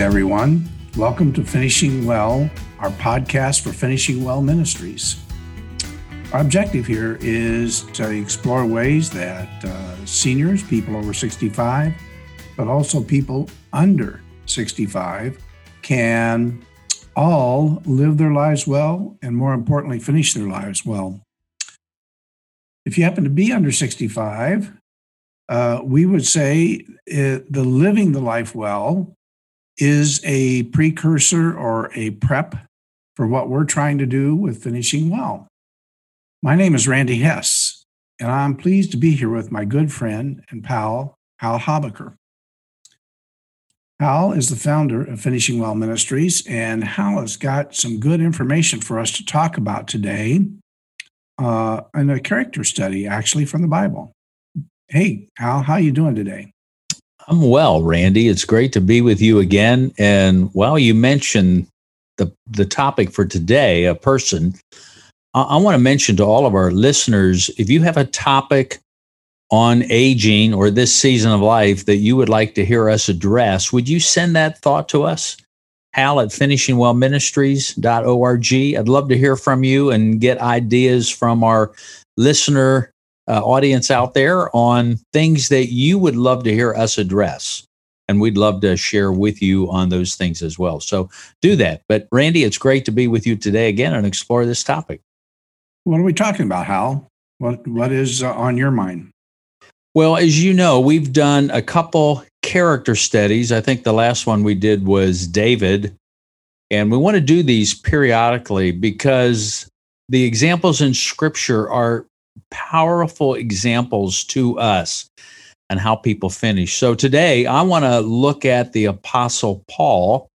Everyone. Welcome to Finishing Well, our podcast for Finishing Well Ministries. Our objective here is to explore ways that uh, seniors, people over 65, but also people under 65, can all live their lives well and, more importantly, finish their lives well. If you happen to be under 65, uh, we would say uh, the living the life well is a precursor or a prep for what we're trying to do with finishing well. My name is Randy Hess, and I'm pleased to be here with my good friend and pal, Hal Habecker. Hal is the founder of Finishing Well Ministries, and Hal has got some good information for us to talk about today uh, in a character study, actually, from the Bible. Hey, Hal, how are you doing today? I'm well, Randy. It's great to be with you again. And while you mentioned the the topic for today, a person, I, I want to mention to all of our listeners, if you have a topic on aging or this season of life that you would like to hear us address, would you send that thought to us? Hal at finishingwellministries.org. I'd love to hear from you and get ideas from our listener uh, audience out there on things that you would love to hear us address. And we'd love to share with you on those things as well. So do that. But Randy, it's great to be with you today again and explore this topic. What are we talking about, Hal? What What is uh, on your mind? Well, as you know, we've done a couple character studies. I think the last one we did was David. And we want to do these periodically because the examples in scripture are powerful examples to us and how people finish. So today I want to look at the apostle Paul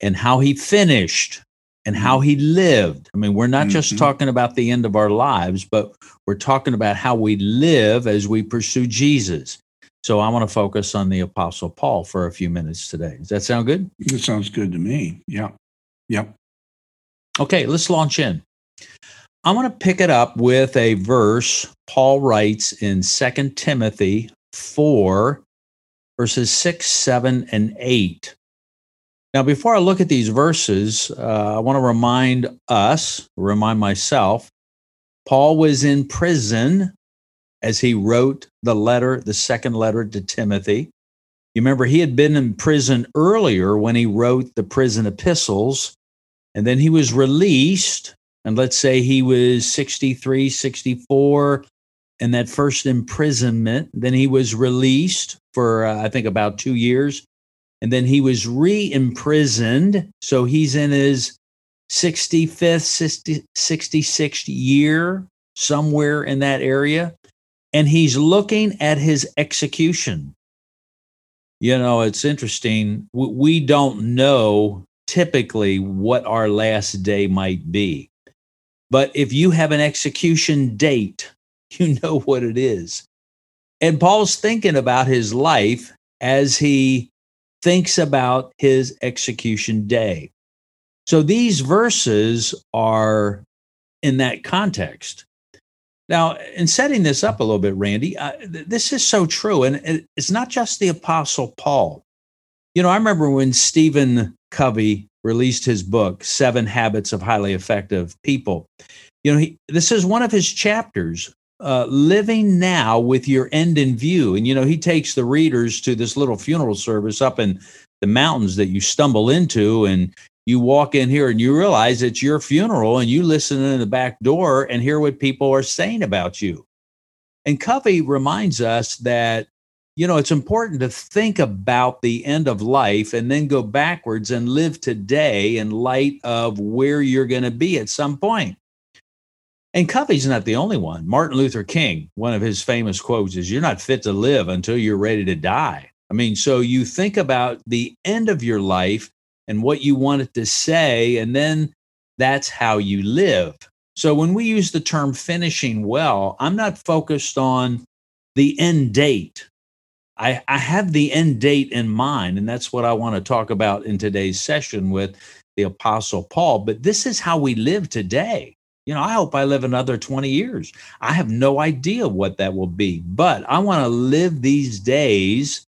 and how he finished and how mm-hmm. he lived. I mean, we're not mm-hmm. just talking about the end of our lives, but we're talking about how we live as we pursue Jesus. So I want to focus on the apostle Paul for a few minutes today. Does that sound good? It sounds good to me. Yeah. Yep. Okay, let's launch in. I want to pick it up with a verse Paul writes in 2 Timothy 4, verses 6, 7, and 8. Now, before I look at these verses, uh, I want to remind us, remind myself, Paul was in prison as he wrote the letter, the second letter to Timothy. You remember he had been in prison earlier when he wrote the prison epistles, and then he was released and let's say he was 63, 64 in that first imprisonment, then he was released for, uh, I think, about two years. And then he was re imprisoned. So he's in his 65th, 60, 66th year, somewhere in that area. And he's looking at his execution. You know, it's interesting. We don't know typically what our last day might be. But if you have an execution date, you know what it is. And Paul's thinking about his life as he thinks about his execution day. So these verses are in that context. Now, in setting this up a little bit, Randy, uh, th- this is so true. And it's not just the Apostle Paul. You know, I remember when Stephen Covey released his book, Seven Habits of Highly Effective People. You know, he, this is one of his chapters, uh, living now with your end in view. And, you know, he takes the readers to this little funeral service up in the mountains that you stumble into. And you walk in here and you realize it's your funeral and you listen in the back door and hear what people are saying about you. And Covey reminds us that you know, it's important to think about the end of life and then go backwards and live today in light of where you're going to be at some point. And Covey's not the only one. Martin Luther King, one of his famous quotes is, You're not fit to live until you're ready to die. I mean, so you think about the end of your life and what you want it to say, and then that's how you live. So when we use the term finishing well, I'm not focused on the end date I, I have the end date in mind, and that's what I want to talk about in today's session with the Apostle Paul. But this is how we live today. You know, I hope I live another 20 years. I have no idea what that will be, but I want to live these days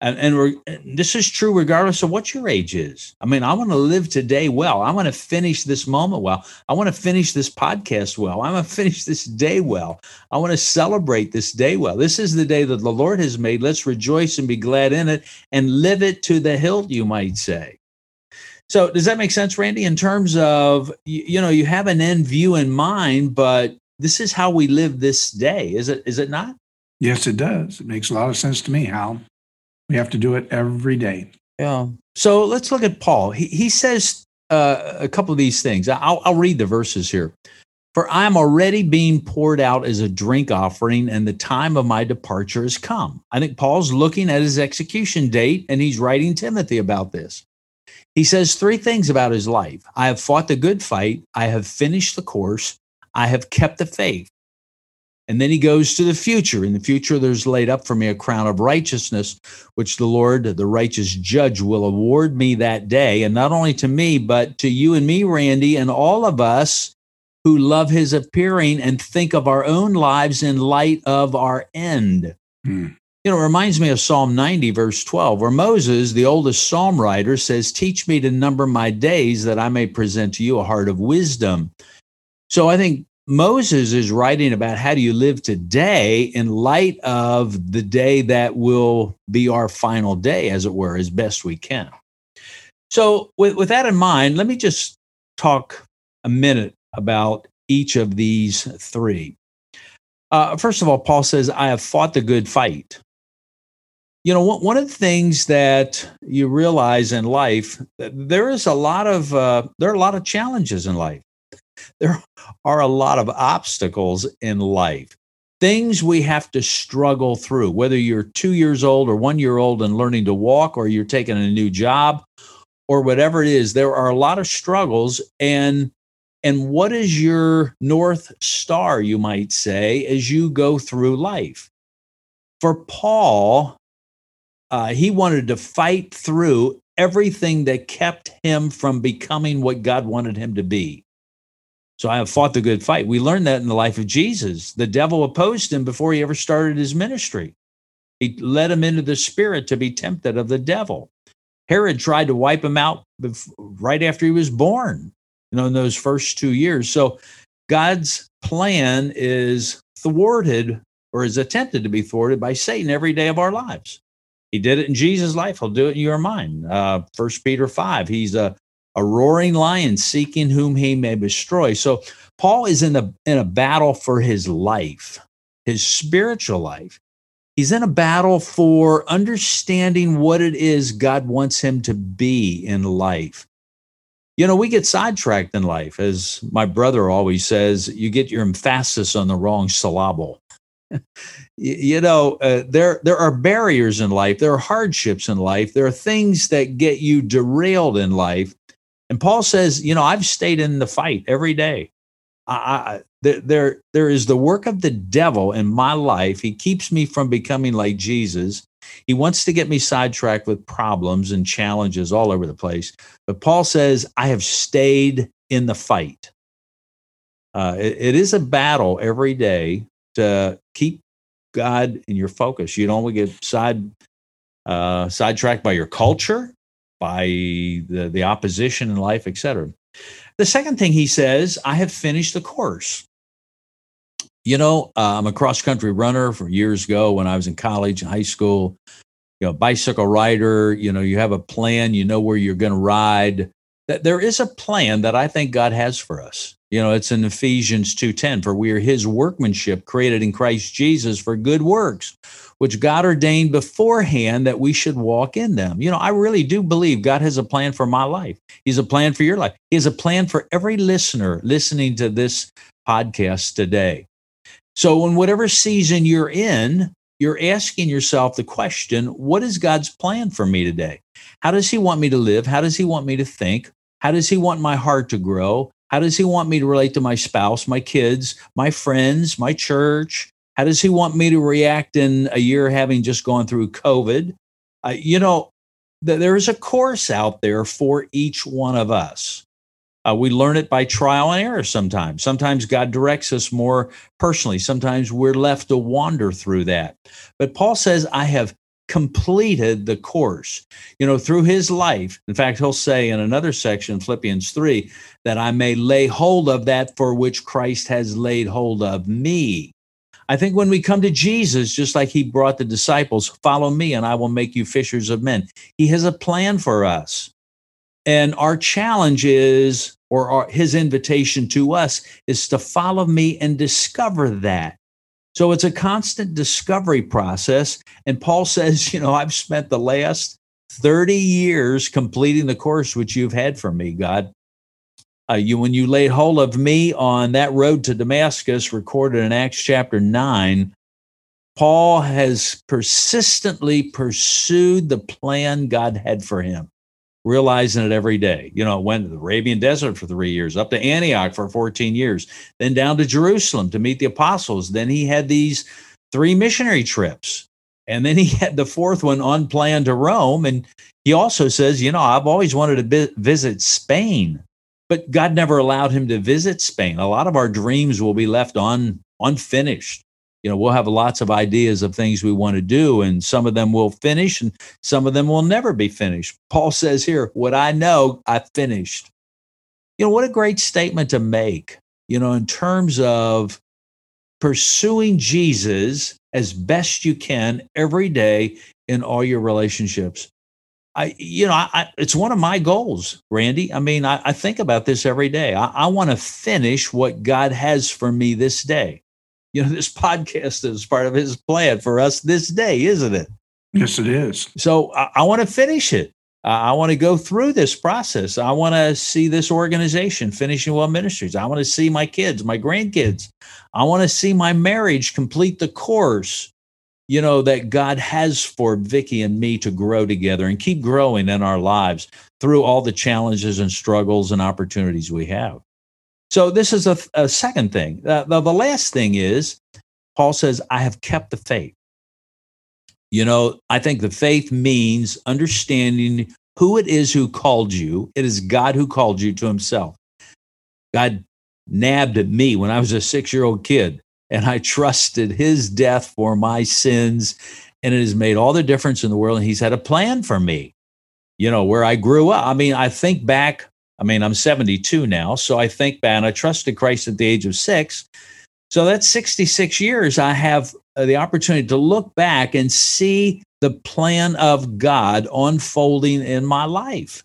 And, and this is true regardless of what your age is. I mean, I want to live today well. I want to finish this moment well. I want to finish this podcast well. I want to finish this day well. I want to celebrate this day well. This is the day that the Lord has made. Let's rejoice and be glad in it and live it to the hilt, you might say. So, does that make sense, Randy? In terms of, you, you know, you have an end view in mind, but this is how we live this day. Is it? Is it not? Yes, it does. It makes a lot of sense to me, Hal. We have to do it every day. Yeah. So let's look at Paul. He, he says uh, a couple of these things. I'll, I'll read the verses here. For I am already being poured out as a drink offering, and the time of my departure has come. I think Paul's looking at his execution date, and he's writing Timothy about this. He says three things about his life I have fought the good fight, I have finished the course, I have kept the faith. And then he goes to the future. In the future, there's laid up for me a crown of righteousness, which the Lord, the righteous judge, will award me that day. And not only to me, but to you and me, Randy, and all of us who love his appearing and think of our own lives in light of our end. Hmm. You know, it reminds me of Psalm 90, verse 12, where Moses, the oldest psalm writer, says, Teach me to number my days that I may present to you a heart of wisdom. So I think Moses is writing about how do you live today in light of the day that will be our final day, as it were, as best we can. So, with, with that in mind, let me just talk a minute about each of these three. Uh, first of all, Paul says, I have fought the good fight. You know, one of the things that you realize in life, there is a lot of uh, there are a lot of challenges in life there are a lot of obstacles in life, things we have to struggle through, whether you're two years old or one year old and learning to walk, or you're taking a new job, or whatever it is. There are a lot of struggles. And and what is your north star, you might say, as you go through life? For Paul, uh, he wanted to fight through everything that kept him from becoming what God wanted him to be. So I have fought the good fight. We learned that in the life of Jesus. The devil opposed him before he ever started his ministry. He led him into the spirit to be tempted of the devil. Herod tried to wipe him out right after he was born, you know, in those first two years. So God's plan is thwarted or is attempted to be thwarted by Satan every day of our lives. He did it in Jesus' life. He'll do it in your mind. Uh, First Peter 5, he's a a roaring lion seeking whom he may destroy. So Paul is in a in a battle for his life, his spiritual life. He's in a battle for understanding what it is God wants him to be in life. You know, we get sidetracked in life. As my brother always says, you get your emphasis on the wrong syllable. you know, uh, there there are barriers in life. There are hardships in life. There are things that get you derailed in life. And Paul says, you know, I've stayed in the fight every day. I, I, there, there is the work of the devil in my life. He keeps me from becoming like Jesus. He wants to get me sidetracked with problems and challenges all over the place. But Paul says, I have stayed in the fight. Uh, it, it is a battle every day to keep God in your focus. You don't get side uh, sidetracked by your culture by the, the opposition in life, etc. The second thing he says, I have finished the course. You know, uh, I'm a cross country runner from years ago when I was in college and high school. You know, bicycle rider, you know, you have a plan, you know where you're going to ride. That there is a plan that I think God has for us. You know, it's in Ephesians 2:10 for we are his workmanship created in Christ Jesus for good works which God ordained beforehand that we should walk in them. You know, I really do believe God has a plan for my life. He's a plan for your life. He has a plan for every listener listening to this podcast today. So, in whatever season you're in, you're asking yourself the question what is God's plan for me today? How does He want me to live? How does He want me to think? How does He want my heart to grow? How does He want me to relate to my spouse, my kids, my friends, my church, how does he want me to react in a year having just gone through COVID? Uh, you know, th- there is a course out there for each one of us. Uh, we learn it by trial and error sometimes. Sometimes God directs us more personally. Sometimes we're left to wander through that. But Paul says, I have completed the course. You know, through his life. In fact, he'll say in another section, Philippians 3, that I may lay hold of that for which Christ has laid hold of me. I think when we come to Jesus, just like he brought the disciples, follow me and I will make you fishers of men. He has a plan for us. And our challenge is, or our, his invitation to us is to follow me and discover that. So it's a constant discovery process. And Paul says, you know, I've spent the last 30 years completing the course which you've had from me, God. Uh, you, when you laid hold of me on that road to Damascus, recorded in Acts chapter 9, Paul has persistently pursued the plan God had for him, realizing it every day. You know, went to the Arabian desert for three years, up to Antioch for 14 years, then down to Jerusalem to meet the apostles. Then he had these three missionary trips. And then he had the fourth one unplanned to Rome. And he also says, you know, I've always wanted to visit Spain but God never allowed him to visit Spain. A lot of our dreams will be left on unfinished. You know, we'll have lots of ideas of things we want to do, and some of them will finish, and some of them will never be finished. Paul says here, What I know, I finished. You know, what a great statement to make, you know, in terms of pursuing Jesus as best you can every day in all your relationships. I, you know, I, it's one of my goals, Randy. I mean, I, I think about this every day. I, I want to finish what God has for me this day. You know, this podcast is part of His plan for us this day, isn't it? Yes, it is. So I, I want to finish it. I want to go through this process. I want to see this organization finishing well ministries. I want to see my kids, my grandkids. I want to see my marriage complete the course you know, that God has for Vicki and me to grow together and keep growing in our lives through all the challenges and struggles and opportunities we have. So, this is a, a second thing. Uh, the, the last thing is, Paul says, I have kept the faith. You know, I think the faith means understanding who it is who called you. It is God who called you to himself. God nabbed at me when I was a six year old kid and I trusted his death for my sins. And it has made all the difference in the world. And he's had a plan for me, you know, where I grew up. I mean, I think back, I mean, I'm 72 now. So I think back and I trusted Christ at the age of six. So that's 66 years. I have uh, the opportunity to look back and see the plan of God unfolding in my life.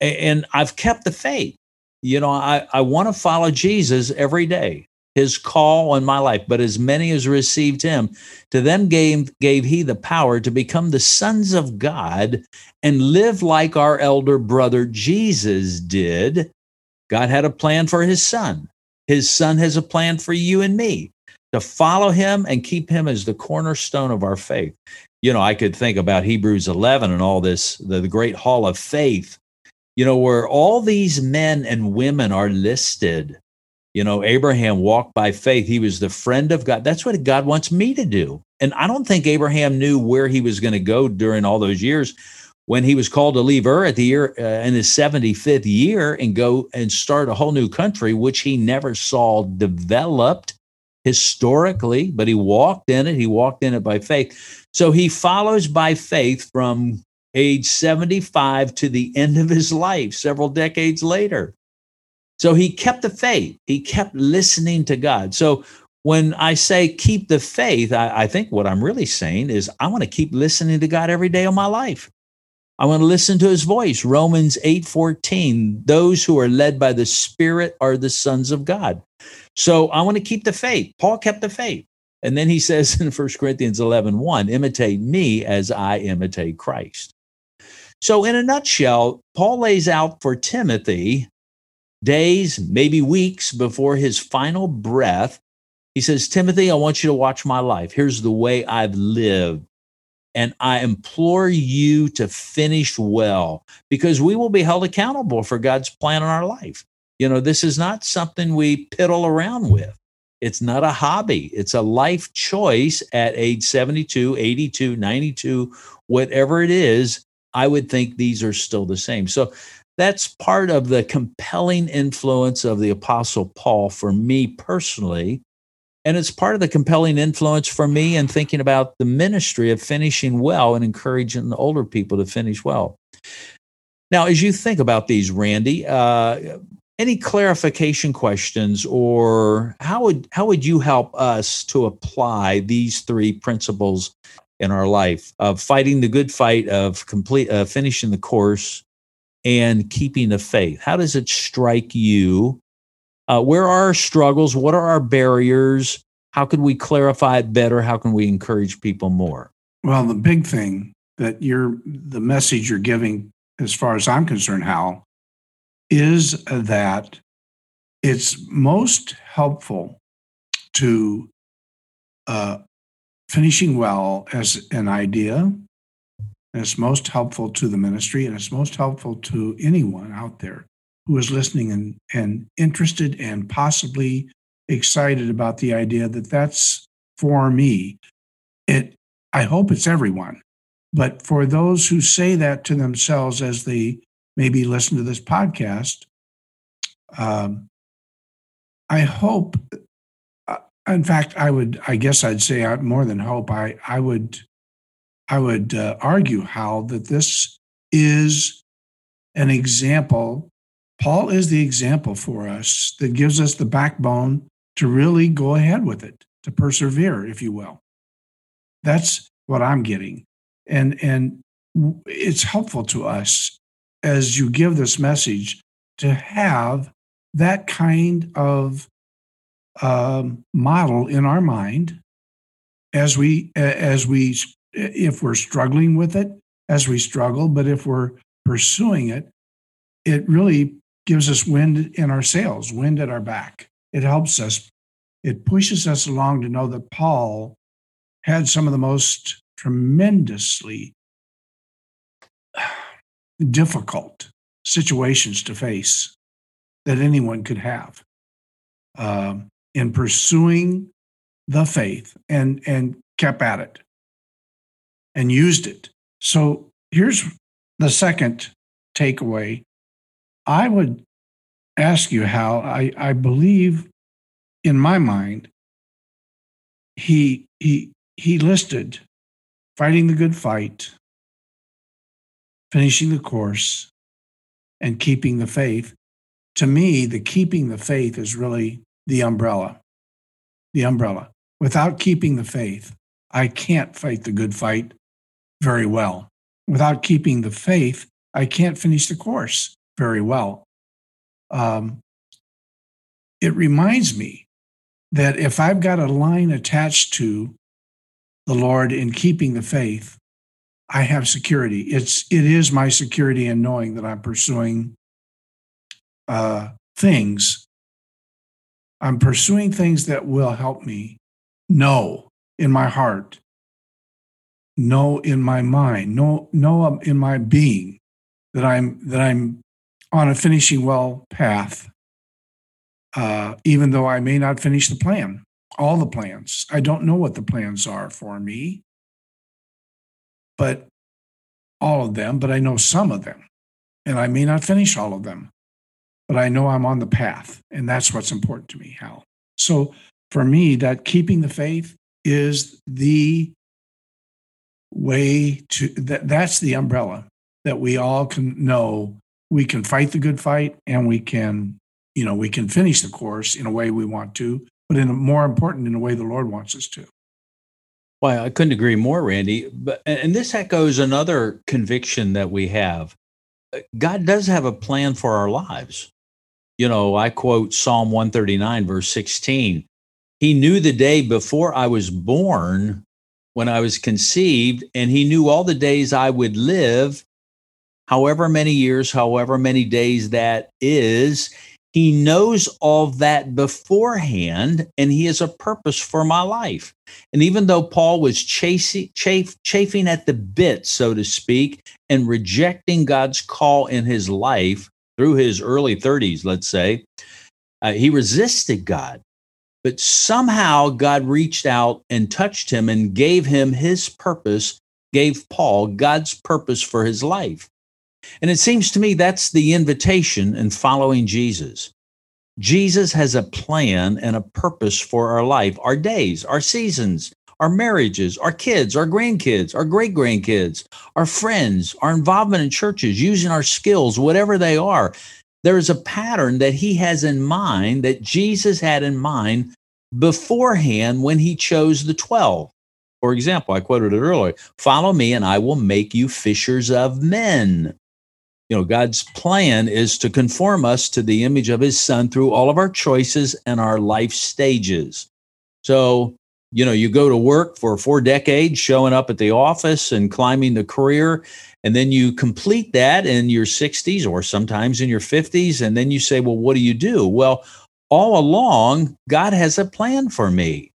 And I've kept the faith. You know, I, I want to follow Jesus every day his call on my life, but as many as received him, to them gave, gave he the power to become the sons of God and live like our elder brother Jesus did. God had a plan for his son. His son has a plan for you and me to follow him and keep him as the cornerstone of our faith. You know, I could think about Hebrews 11 and all this, the, the great hall of faith, you know, where all these men and women are listed you know, Abraham walked by faith. He was the friend of God. That's what God wants me to do. And I don't think Abraham knew where he was going to go during all those years when he was called to leave Ur at the year uh, in his 75th year and go and start a whole new country, which he never saw developed historically, but he walked in it. He walked in it by faith. So he follows by faith from age 75 to the end of his life, several decades later. So he kept the faith. He kept listening to God. So when I say keep the faith, I, I, think what I'm really saying is I want to keep listening to God every day of my life. I want to listen to his voice. Romans 8 14. Those who are led by the Spirit are the sons of God. So I want to keep the faith. Paul kept the faith. And then he says in 1 Corinthians 11 1, imitate me as I imitate Christ. So, in a nutshell, Paul lays out for Timothy days, maybe weeks before his final breath, he says, Timothy, I want you to watch my life. Here's the way I've lived. And I implore you to finish well because we will be held accountable for God's plan in our life. You know, this is not something we piddle around with. It's not a hobby. It's a life choice at age 72, 82, 92, whatever it is. I would think these are still the same. So that's part of the compelling influence of the Apostle Paul for me personally And it's part of the compelling influence for me in thinking about the ministry of finishing well and encouraging the older people to finish well. Now, as you think about these, Randy, uh, any clarification questions or how would how would you help us to apply these three principles in our life of fighting the good fight of complete uh, finishing the course and keeping the faith? How does it strike you? Uh, where are our struggles? What are our barriers? How can we clarify it better? How can we encourage people more? Well the big thing that you're the message you're giving as far as i'm concerned hal is that it's most helpful to uh, finishing well as an idea. And it's most helpful to the ministry and it's most helpful to anyone out there who is listening and, and interested and possibly excited about the idea that that's for me. It, I hope it's everyone. But for those who say that to themselves as they maybe listen to this podcast, um, I hope. Uh, in fact, I would. I guess I'd say more than hope. I I would. I would uh, argue Hal, that this is an example. Paul is the example for us that gives us the backbone to really go ahead with it, to persevere, if you will. That's what I'm getting, and and it's helpful to us as you give this message to have that kind of um, model in our mind as we as we if we're struggling with it as we struggle but if we're pursuing it it really gives us wind in our sails wind at our back. It helps us. It pushes us along to know that paul had some of the most tremendously difficult situations to face that anyone could have um, in pursuing the faith and and kept at it and used it. So here's the second takeaway. I would ask you how I, I believe in my mind he he he listed fighting the good fight finishing the course, and keeping the faith. To me, the keeping the faith is really the umbrella. The umbrella. Without keeping the faith, I can't fight the good fight very well. Without keeping the faith, I can't finish the course very well. Um, it reminds me that if I've got a line attached to the Lord in keeping the faith, I have security. It's it is my security in knowing that I'm pursuing uh, things. I'm pursuing things that will help me know in my heart, know in my mind, know know in my being that I'm that I'm on a finishing well path. Uh, even though I may not finish the plan, all the plans. I don't know what the plans are for me but all of them, but I know some of them. And I may not finish all of them, but I know I'm on the path. And that's what's important to me, Hal. So for me, that keeping the faith is the way to that that's the umbrella that we all can know we can fight the good fight and we can you know we can finish the course in a way we want to but in a more important in a way the lord wants us to well, I couldn't agree more, Randy. But and this echoes another conviction that we have. God does have a plan for our lives. You know, I quote Psalm 139, verse 16. He knew the day before I was born, when I was conceived, and he knew all the days I would live, however many years, however many days that is. He knows all that beforehand, and he has a purpose for my life. And even though Paul was chasing, chafe, chafing at the bit, so to speak, and rejecting God's call in his life through his early 30s, let's say, uh, he resisted God. But somehow God reached out and touched him and gave him his purpose, gave Paul God's purpose for his life. And it seems to me that's the invitation in following Jesus. Jesus has a plan and a purpose for our life, our days, our seasons, our marriages, our kids, our grandkids, our great grandkids, our friends, our involvement in churches, using our skills, whatever they are. There is a pattern that he has in mind that Jesus had in mind beforehand when he chose the 12. For example, I quoted it earlier follow me and I will make you fishers of men. You know, God's plan is to conform us to the image of his son through all of our choices and our life stages. So, you know, you go to work for four decades, showing up at the office and climbing the career, and then you complete that in your 60s or sometimes in your 50s. And then you say, well, what do you do? Well, all along, God has a plan for me.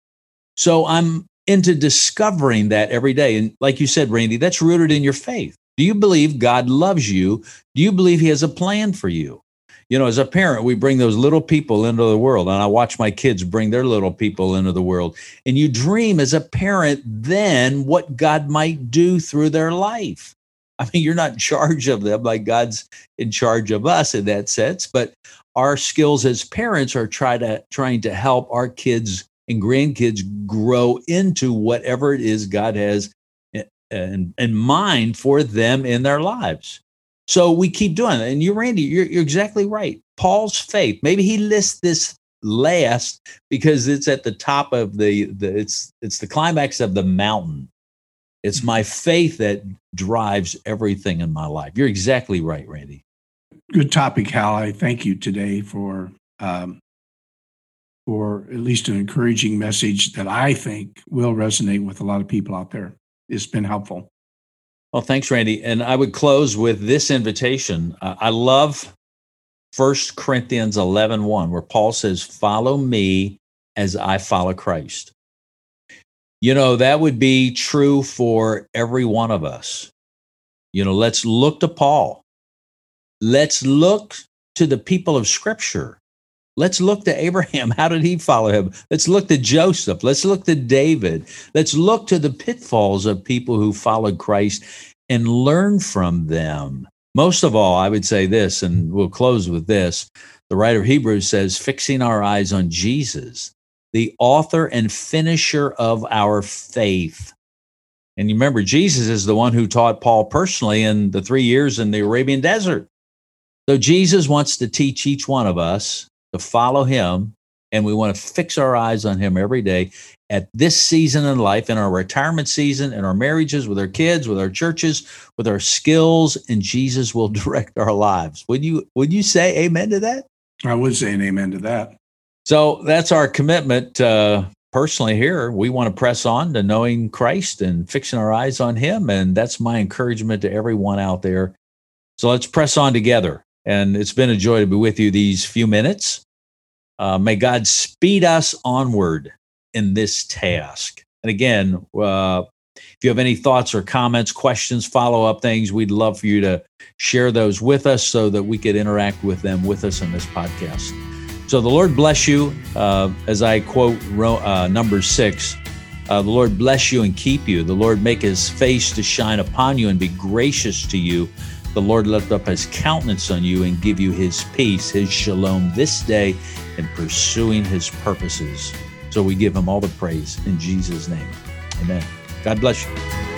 So I'm into discovering that every day. And like you said, Randy, that's rooted in your faith. Do you believe God loves you? Do you believe He has a plan for you? You know, as a parent, we bring those little people into the world, and I watch my kids bring their little people into the world. And you dream as a parent then what God might do through their life. I mean, you're not in charge of them like God's in charge of us in that sense, but our skills as parents are try to trying to help our kids and grandkids grow into whatever it is God has in, in mind for them in their lives. So we keep doing it. And you, Randy, you're, you're exactly right. Paul's faith, maybe he lists this last because it's at the top of the, the it's it's the climax of the mountain. It's mm-hmm. my faith that drives everything in my life. You're exactly right, Randy. Good topic, Hal. I thank you today for um, for at least an encouraging message that I think will resonate with a lot of people out there. It's been helpful. Well, thanks, Randy. And I would close with this invitation. Uh, I love First Corinthians 11 1, where Paul says, Follow me as I follow Christ. You know, that would be true for every one of us. You know, let's look to Paul. Let's look to the people of Scripture. Let's look to Abraham. How did he follow him? Let's look to Joseph. Let's look to David. Let's look to the pitfalls of people who followed Christ and learn from them. Most of all, I would say this, and we'll close with this. The writer of Hebrews says, fixing our eyes on Jesus, the author and finisher of our faith. And you remember, Jesus is the one who taught Paul personally in the three years in the Arabian desert. So Jesus wants to teach each one of us to follow him and we want to fix our eyes on him every day. At this season in life in our retirement season in our marriages with our kids with our churches with our skills and jesus will direct our lives. Would you would you say amen to that? I would say an amen to that. So that's our commitment uh, personally here. We want to press on to knowing christ and fixing our eyes on him and that's my encouragement to everyone out there. So let's press on together and it's been a joy to be with you these few minutes uh, may God speed us onward in this task. And again, uh, if you have any thoughts or comments, questions, follow up things, we'd love for you to share those with us so that we could interact with them with us in this podcast. So the Lord bless you. Uh, as I quote uh, number six, uh, the Lord bless you and keep you. The Lord make his face to shine upon you and be gracious to you. The Lord lift up his countenance on you and give you his peace, his shalom this day in pursuing his purposes. So we give him all the praise in Jesus' name. Amen. God bless you.